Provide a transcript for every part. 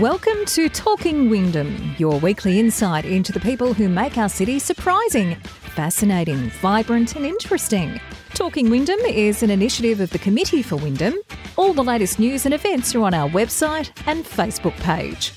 Welcome to Talking Wyndham, your weekly insight into the people who make our city surprising, fascinating, vibrant, and interesting. Talking Wyndham is an initiative of the Committee for Wyndham. All the latest news and events are on our website and Facebook page.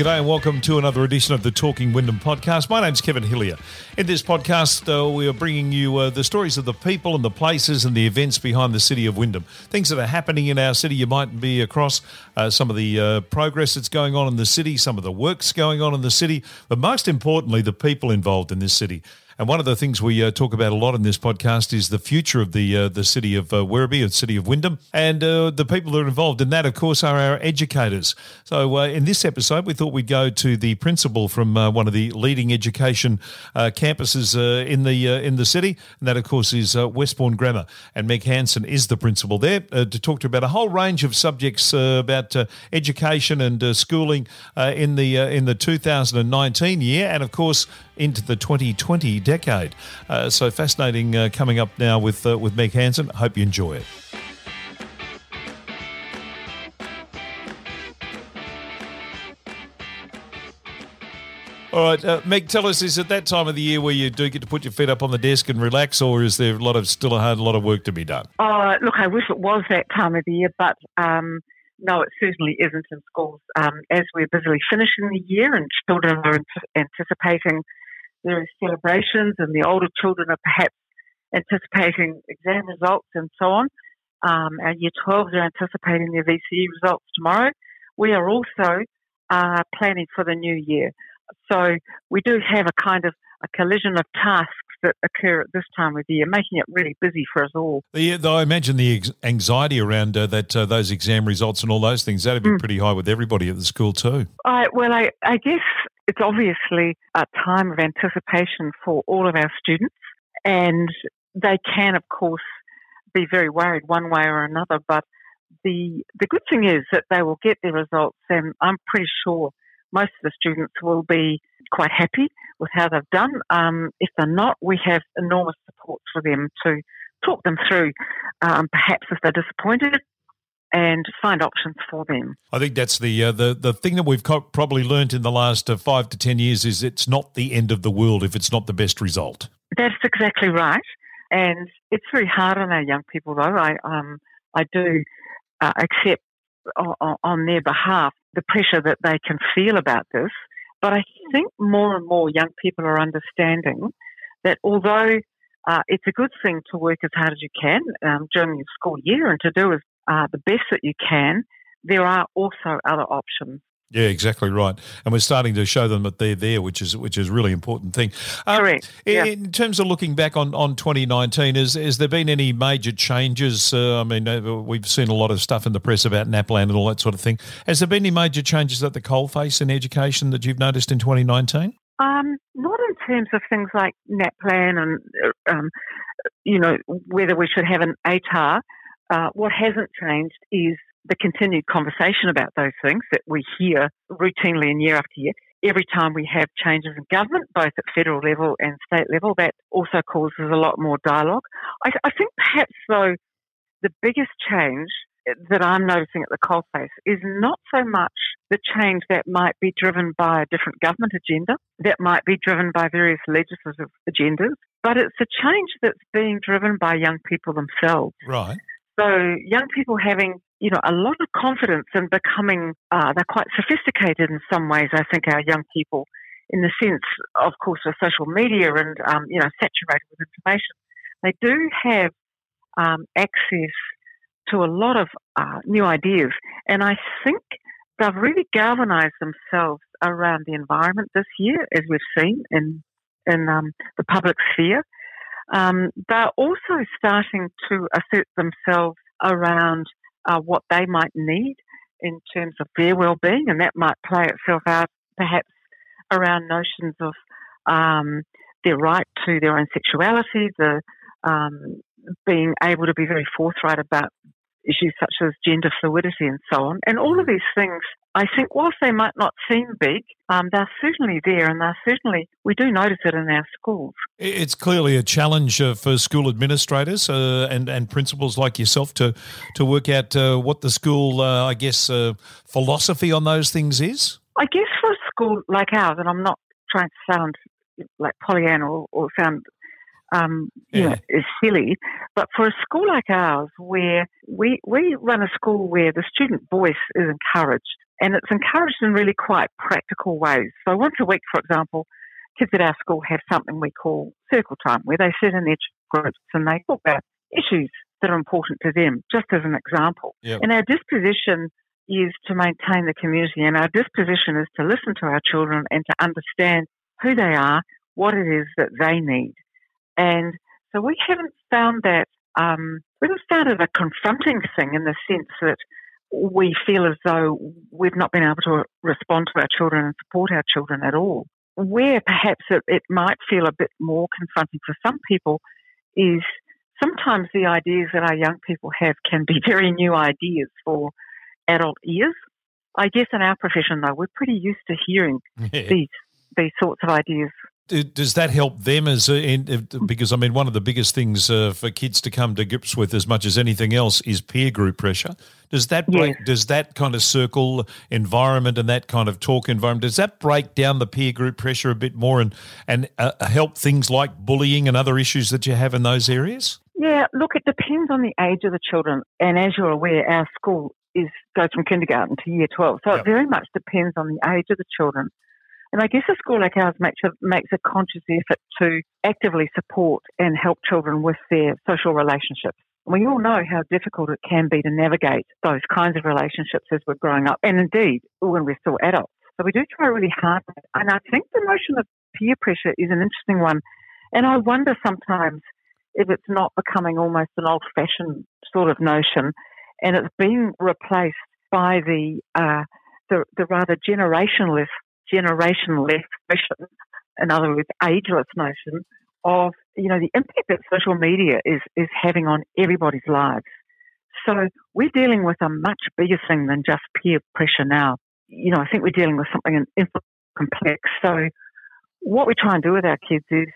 G'day and welcome to another edition of the Talking Wyndham podcast. My name's Kevin Hillier. In this podcast, uh, we are bringing you uh, the stories of the people and the places and the events behind the city of Wyndham. Things that are happening in our city. You might be across uh, some of the uh, progress that's going on in the city, some of the works going on in the city, but most importantly, the people involved in this city. And one of the things we uh, talk about a lot in this podcast is the future of the uh, the city of uh, Werribee, the city of Wyndham, and uh, the people that are involved in that, of course, are our educators. So uh, in this episode, we thought we'd go to the principal from uh, one of the leading education campuses in the in the city, and that, of course, is Westbourne Grammar. And Meg Hansen is the principal there to talk to about a whole range of subjects about education and schooling in the in the 2019 year, and of course into the 2020 decade. Uh, so fascinating uh, coming up now with uh, with Meg Hansen. Hope you enjoy it. All right, uh, Meg, tell us, is it that time of the year where you do get to put your feet up on the desk and relax, or is there a lot of still a, lot of work to be done? Oh, look, I wish it was that time of the year, but um, no, it certainly isn't in schools. Um, as we're busily finishing the year and children are anticipating various celebrations, and the older children are perhaps anticipating exam results and so on. Um, our year 12s are anticipating their VCE results tomorrow. We are also uh, planning for the new year. So we do have a kind of a collision of tasks that occur at this time of the year, making it really busy for us all. The, the, I imagine the anxiety around uh, that uh, those exam results and all those things that'd be mm. pretty high with everybody at the school too. I, well, I, I guess it's obviously a time of anticipation for all of our students, and they can, of course, be very worried one way or another. But the the good thing is that they will get their results, and I'm pretty sure most of the students will be quite happy with how they've done. Um, if they're not, we have enormous support for them to talk them through, um, perhaps if they're disappointed, and find options for them. I think that's the uh, the the thing that we've probably learned in the last uh, five to ten years is it's not the end of the world if it's not the best result. That's exactly right, and it's very hard on our young people though. I um I do uh, accept on, on their behalf the pressure that they can feel about this. But I think more and more young people are understanding that although uh, it's a good thing to work as hard as you can um, during your school year and to do as, uh, the best that you can, there are also other options. Yeah, exactly right. And we're starting to show them that they're there, which is which is a really important thing. Um, Correct. In, yeah. in terms of looking back on, on 2019, has, has there been any major changes? Uh, I mean, uh, we've seen a lot of stuff in the press about NAPLAN and all that sort of thing. Has there been any major changes at the coalface in education that you've noticed in 2019? Um, not in terms of things like NAPLAN and, uh, um, you know, whether we should have an ATAR. Uh, what hasn't changed is the continued conversation about those things that we hear routinely and year after year. Every time we have changes in government, both at federal level and state level, that also causes a lot more dialogue. I, I think perhaps, though, the biggest change that I'm noticing at the coalface is not so much the change that might be driven by a different government agenda, that might be driven by various legislative agendas, but it's a change that's being driven by young people themselves. Right. So young people having you know, a lot of confidence in becoming, uh, they're quite sophisticated in some ways, I think, our young people, in the sense, of course, of social media and, um, you know, saturated with information. They do have um, access to a lot of uh, new ideas. And I think they've really galvanized themselves around the environment this year, as we've seen in, in um, the public sphere. Um, they're also starting to assert themselves around uh, what they might need in terms of their well-being, and that might play itself out perhaps around notions of um, their right to their own sexuality, the um, being able to be very forthright about issues such as gender fluidity and so on. And all of these things, I think, whilst they might not seem big, um, they're certainly there and they're certainly, we do notice it in our schools. It's clearly a challenge uh, for school administrators uh, and, and principals like yourself to, to work out uh, what the school, uh, I guess, uh, philosophy on those things is. I guess for a school like ours, and I'm not trying to sound like Pollyanna or, or sound um, you yeah. know, is silly. But for a school like ours, where we we run a school where the student voice is encouraged, and it's encouraged in really quite practical ways. So once a week, for example, kids at our school have something we call circle time, where they sit in their groups and they talk about issues that are important to them, just as an example. Yep. And our disposition is to maintain the community, and our disposition is to listen to our children and to understand who they are, what it is that they need. And so we haven't found that, um, we haven't found it a confronting thing in the sense that we feel as though we've not been able to respond to our children and support our children at all. Where perhaps it, it might feel a bit more confronting for some people is sometimes the ideas that our young people have can be very new ideas for adult ears. I guess in our profession, though, we're pretty used to hearing these these sorts of ideas does that help them as because I mean one of the biggest things uh, for kids to come to grips with as much as anything else is peer group pressure. Does that break, yes. does that kind of circle environment and that kind of talk environment does that break down the peer group pressure a bit more and and uh, help things like bullying and other issues that you have in those areas? Yeah, look, it depends on the age of the children, and as you're aware, our school is goes from kindergarten to year twelve, so yep. it very much depends on the age of the children. And I guess a school like ours makes a, makes a conscious effort to actively support and help children with their social relationships. We all know how difficult it can be to navigate those kinds of relationships as we're growing up, and indeed when we're still adults. So we do try really hard. And I think the notion of peer pressure is an interesting one. And I wonder sometimes if it's not becoming almost an old fashioned sort of notion and it's being replaced by the, uh, the, the rather generationalist generation left vision, in other words, ageless notion of, you know, the impact that social media is, is having on everybody's lives. So we're dealing with a much bigger thing than just peer pressure now. You know, I think we're dealing with something complex. So what we try and do with our kids is,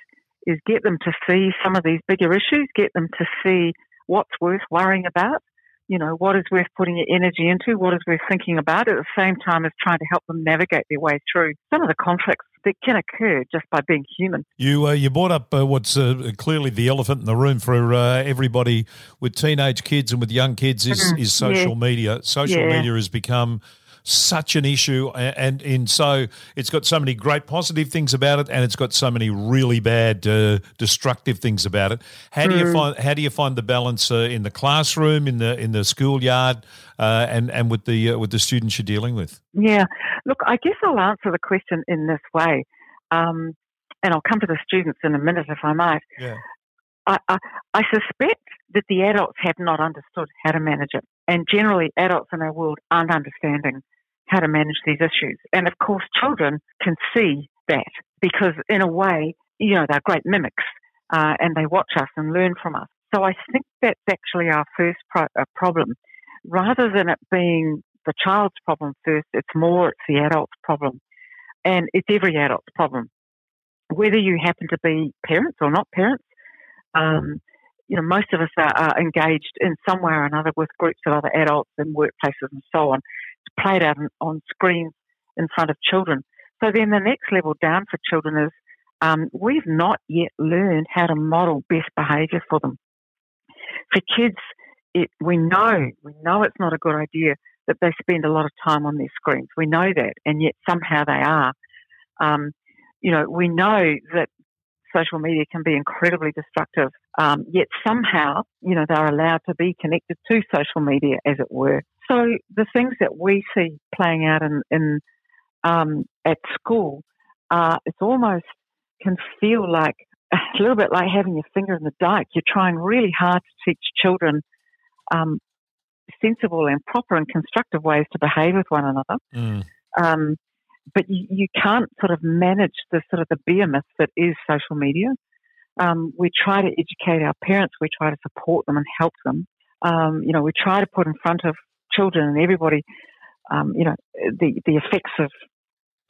is get them to see some of these bigger issues, get them to see what's worth worrying about, you know, what is worth putting your energy into, what is worth thinking about at the same time as trying to help them navigate their way through some of the conflicts that can occur just by being human. You uh, you brought up uh, what's uh, clearly the elephant in the room for uh, everybody with teenage kids and with young kids is, mm, is social yeah. media. Social yeah. media has become such an issue, and and so it's got so many great positive things about it, and it's got so many really bad uh, destructive things about it. How do you find how do you find the balance uh, in the classroom, in the in the schoolyard, uh, and and with the uh, with the students you're dealing with? Yeah, look, I guess I'll answer the question in this way, um, and I'll come to the students in a minute if I might. Yeah. I, I, suspect that the adults have not understood how to manage it. And generally, adults in our world aren't understanding how to manage these issues. And of course, children can see that because, in a way, you know, they're great mimics uh, and they watch us and learn from us. So I think that's actually our first pro- uh, problem. Rather than it being the child's problem first, it's more it's the adult's problem. And it's every adult's problem. Whether you happen to be parents or not parents, um, you know, most of us are, are, engaged in some way or another with groups of other adults in workplaces and so on It's played out on screens in front of children. So then the next level down for children is um, we've not yet learned how to model best behaviour for them. For kids, it, we know we know it's not a good idea that they spend a lot of time on their screens. We know that, and yet somehow they are. Um, you know, we know that social media can be incredibly destructive. Um, yet somehow, you know, they're allowed to be connected to social media, as it were. So the things that we see playing out in, in um, at school, uh, it's almost can feel like a little bit like having your finger in the dike. You're trying really hard to teach children um, sensible and proper and constructive ways to behave with one another. Mm. Um, but you, you, can't sort of manage the sort of the behemoth that is social media. Um, we try to educate our parents. We try to support them and help them. Um, you know, we try to put in front of children and everybody, um, you know, the, the effects of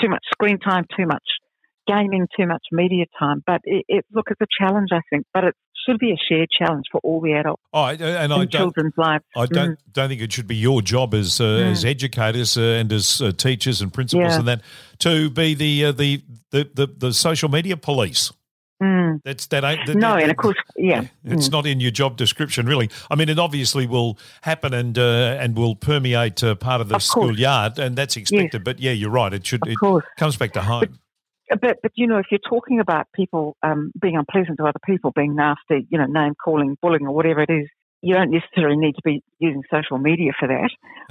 too much screen time, too much gaming, too much media time. But it, it look, it's a challenge, I think, but it should be a shared challenge for all the adults. Oh, and in I children's lives. I don't mm. don't think it should be your job as uh, mm. as educators uh, and as uh, teachers and principals yeah. and that to be the, uh, the, the the the social media police. Mm. That's that ain't that, no, that, and of course, yeah, it's mm. not in your job description, really. I mean, it obviously will happen and uh, and will permeate uh, part of the of schoolyard, and that's expected. Yes. But yeah, you're right. It should. Of it course. comes back to home. But, but, you know, if you're talking about people um, being unpleasant to other people, being nasty, you know, name calling, bullying, or whatever it is, you don't necessarily need to be using social media for that,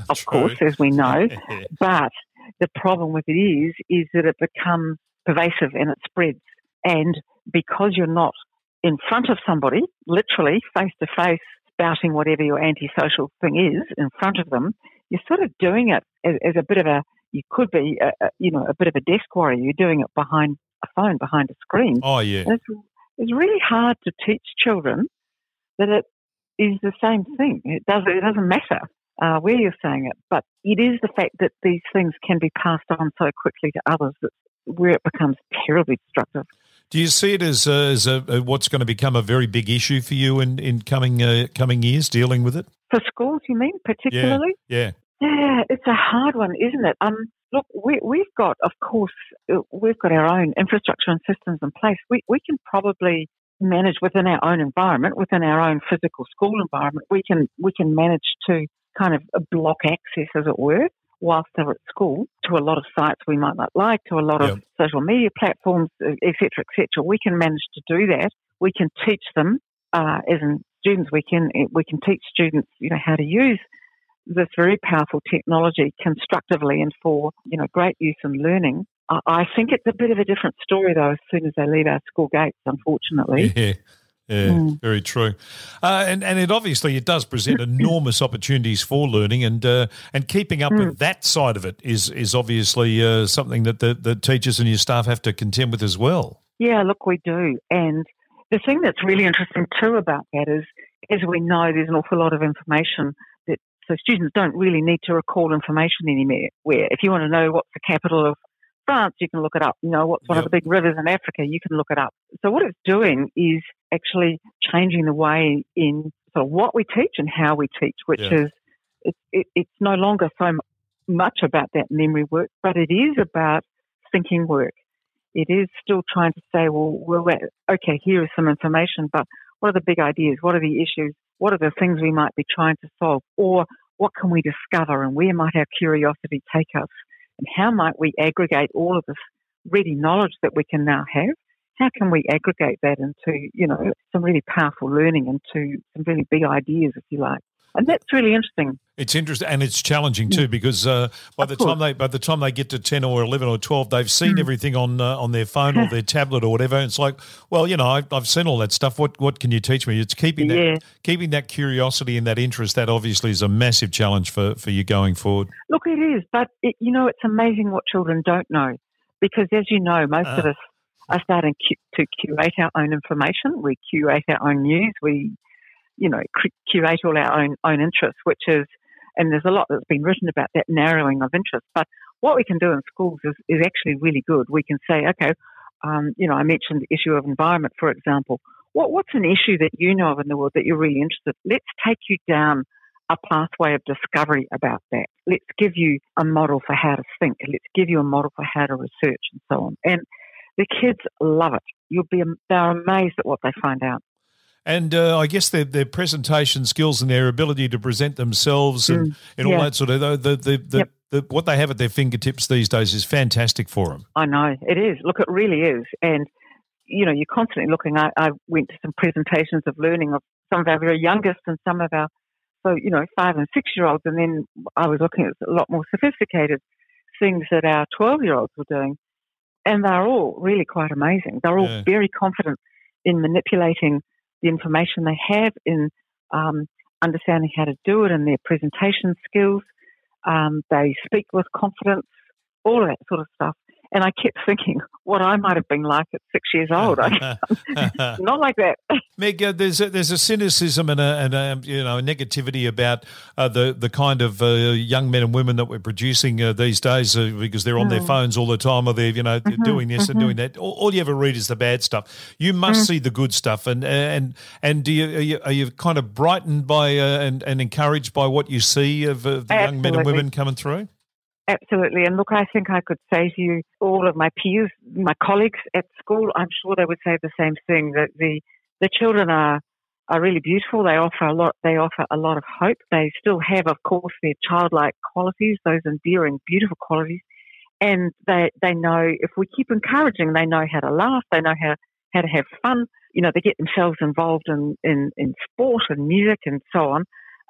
of True. course, as we know. but the problem with it is, is that it becomes pervasive and it spreads. And because you're not in front of somebody, literally face to face, spouting whatever your antisocial thing is in front of them, you're sort of doing it as, as a bit of a, you could be, a, a, you know, a bit of a desk warrior. You're doing it behind a phone, behind a screen. Oh, yeah. It's, it's really hard to teach children that it is the same thing. It, does, it doesn't matter uh, where you're saying it, but it is the fact that these things can be passed on so quickly to others that where it becomes terribly destructive. Do you see it as, uh, as a, what's going to become a very big issue for you in, in coming uh, coming years, dealing with it? For schools, you mean, particularly? Yeah. Yeah, yeah it's a hard one, isn't it? Um, look, we, we've got, of course, uh, we've got our own infrastructure and systems in place. We, we can probably manage within our own environment, within our own physical school environment. We can we can manage to kind of block access, as it were, whilst they're at school to a lot of sites we might not like, to a lot of social media platforms, etc., etc. We can manage to do that. We can teach them, uh, as in students, we can we can teach students, you know, how to use this very powerful technology constructively and for you know great use and learning. I think it's a bit of a different story though. As soon as they leave our school gates, unfortunately. Yeah. Yeah, mm. very true, uh, and and it obviously it does present enormous opportunities for learning, and uh, and keeping up mm. with that side of it is is obviously uh, something that the, the teachers and your staff have to contend with as well. Yeah, look, we do, and the thing that's really interesting too about that is, as we know, there's an awful lot of information so students don't really need to recall information anymore. Where if you want to know what's the capital of France, you can look it up. You know, what's one yep. of the big rivers in Africa, you can look it up. So what it's doing is actually changing the way in sort of what we teach and how we teach, which yeah. is it, it, it's no longer so much about that memory work, but it is about thinking work. It is still trying to say, well, well, okay, here is some information, but what are the big ideas? What are the issues? What are the things we might be trying to solve? Or what can we discover and where might our curiosity take us? And how might we aggregate all of this ready knowledge that we can now have? How can we aggregate that into, you know, some really powerful learning into some really big ideas, if you like? And that's really interesting. It's interesting and it's challenging too because uh, by of the course. time they by the time they get to ten or eleven or twelve, they've seen mm. everything on uh, on their phone or their tablet or whatever. And it's like, well, you know, I, have seen all that stuff. What what can you teach me? It's keeping yeah. that keeping that curiosity and that interest. That obviously is a massive challenge for for you going forward. Look, it is, but it, you know, it's amazing what children don't know because, as you know, most uh. of us are starting to curate our own information. We curate our own news. We you know, curate all our own own interests, which is, and there's a lot that's been written about that narrowing of interest. But what we can do in schools is, is actually really good. We can say, okay, um, you know, I mentioned the issue of environment, for example. What, what's an issue that you know of in the world that you're really interested? Let's take you down a pathway of discovery about that. Let's give you a model for how to think. Let's give you a model for how to research and so on. And the kids love it. You'll be they're amazed at what they find out and uh, I guess their their presentation skills and their ability to present themselves and, mm, and all yeah. that sort of the the, the, the, yep. the, what they have at their fingertips these days is fantastic for them. I know it is. Look, it really is, and you know you're constantly looking. I, I went to some presentations of learning of some of our very youngest and some of our so you know five and six year olds, and then I was looking at a lot more sophisticated things that our twelve year olds were doing, and they're all really quite amazing. They're all yeah. very confident in manipulating the information they have in um, understanding how to do it and their presentation skills. Um, they speak with confidence, all that sort of stuff. And I kept thinking what I might have been like at six years old. not like that. Meg, uh, there's a, there's a cynicism and a, and a you know a negativity about uh, the the kind of uh, young men and women that we're producing uh, these days uh, because they're on mm. their phones all the time or they're you know mm-hmm, doing this mm-hmm. and doing that. All, all, you ever read is the bad stuff. You must mm. see the good stuff. And and and do you are, you are you, kind of brightened by uh, and and encouraged by what you see of the Absolutely. young men and women coming through? Absolutely. And look, I think I could say to you, all of my peers, my colleagues at school, I'm sure they would say the same thing that the, the children are, are really beautiful. They offer a lot, they offer a lot of hope. They still have, of course, their childlike qualities, those endearing, beautiful qualities. And they, they know if we keep encouraging, they know how to laugh. They know how, how to have fun. You know, they get themselves involved in, in, in sport and music and so on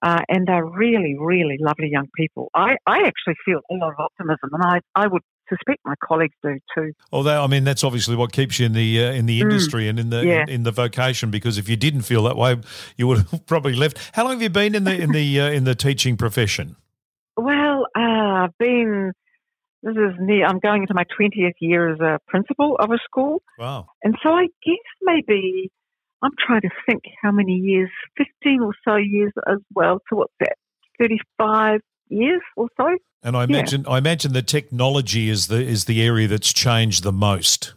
uh, and they're really, really lovely young people. I, I actually feel a lot of optimism, and I, I would suspect my colleagues do too. Although, I mean, that's obviously what keeps you in the uh, in the mm. industry mm, and in the yeah. in, in, the vocation. Because if you didn't feel that way, you would have probably left. How long have you been in the in the uh, in the teaching profession? Well, uh, I've been. This is near. I'm going into my twentieth year as a principal of a school. Wow! And so I guess maybe I'm trying to think how many years, 15 or so years as well. So what's that, 35 years or so? And I imagine, yeah. I imagine the technology is the is the area that's changed the most.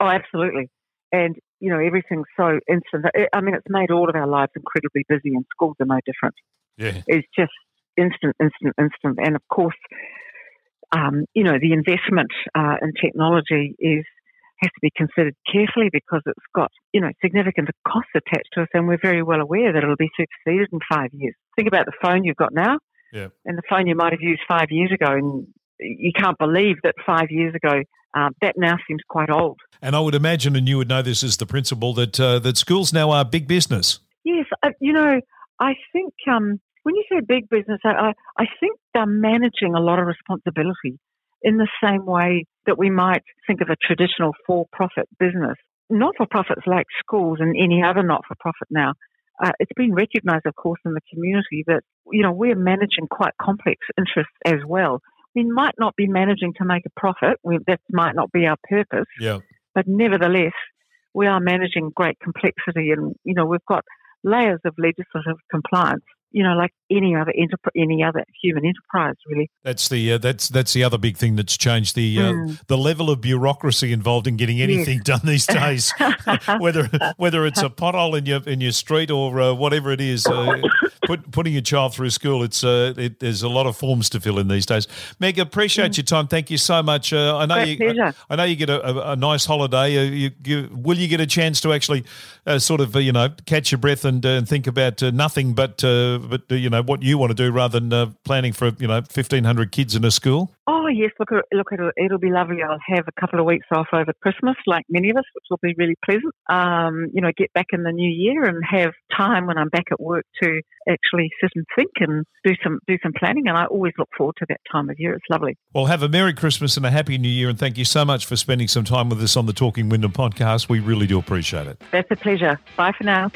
Oh, absolutely. And you know, everything's so instant. I mean, it's made all of our lives incredibly busy, and schools are no different. Yeah, it's just instant, instant, instant. And of course, um, you know, the investment uh, in technology is has to be considered carefully because it's got, you know, significant costs attached to us and we're very well aware that it'll be superseded in five years. Think about the phone you've got now yeah. and the phone you might have used five years ago and you can't believe that five years ago uh, that now seems quite old. And I would imagine, and you would know this as the principal, that uh, that schools now are big business. Yes, uh, you know, I think um, when you say big business, I, I think they're managing a lot of responsibility in the same way that we might think of a traditional for profit business. Not for profits like schools and any other not for profit now. Uh, it's been recognised, of course, in the community that you know we're managing quite complex interests as well. We might not be managing to make a profit. We, that might not be our purpose. Yeah. But nevertheless, we are managing great complexity, and you know we've got layers of legislative compliance you know, like any other any other human enterprise, really. That's the uh, that's that's the other big thing that's changed the uh, mm. the level of bureaucracy involved in getting anything yes. done these days. whether whether it's a pothole in your in your street or uh, whatever it is, uh, put, putting your child through school, it's uh, it, there's a lot of forms to fill in these days. Meg, appreciate mm. your time. Thank you so much. Uh, I know Great you. I, I, know you get a, a, a nice holiday. You, you, will you get a chance to actually sort of you know catch your breath and and think about nothing but but uh, you know what you want to do rather than uh, planning for you know fifteen hundred kids in a school? Oh yes, look, look, it'll, it'll be lovely. I'll have a couple of weeks off over Christmas, like many of us, which will be really pleasant. Um, you know, get back in the new year and have time when I'm back at work to actually sit and think and do some do some planning. And I always look forward to that time of year. It's lovely. Well, have a merry Christmas and a happy New Year, and thank you so much for spending some time with us on the Talking Wyndham podcast. We really do appreciate it. That's a pleasure. Bye for now.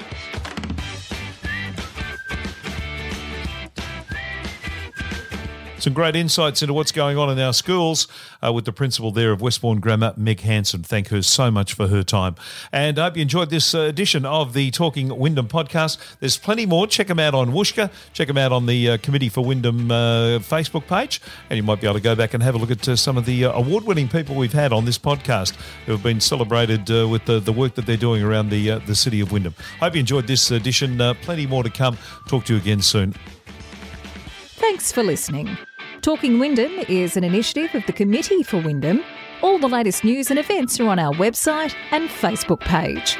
Some great insights into what's going on in our schools uh, with the principal there of Westbourne Grammar, Meg Hansen. Thank her so much for her time. And I hope you enjoyed this uh, edition of the Talking Wyndham podcast. There's plenty more. Check them out on Whooshkaa. Check them out on the uh, Committee for Wyndham uh, Facebook page. And you might be able to go back and have a look at uh, some of the uh, award winning people we've had on this podcast who have been celebrated with the, the work that they're doing around the, the city of Wyndham. Hope you enjoyed this edition. plenty more to come. Talk to you again soon. Thanks for listening. Talking Wyndham is an initiative of the Committee for Wyndham. All the latest news and events are on our website and Facebook page.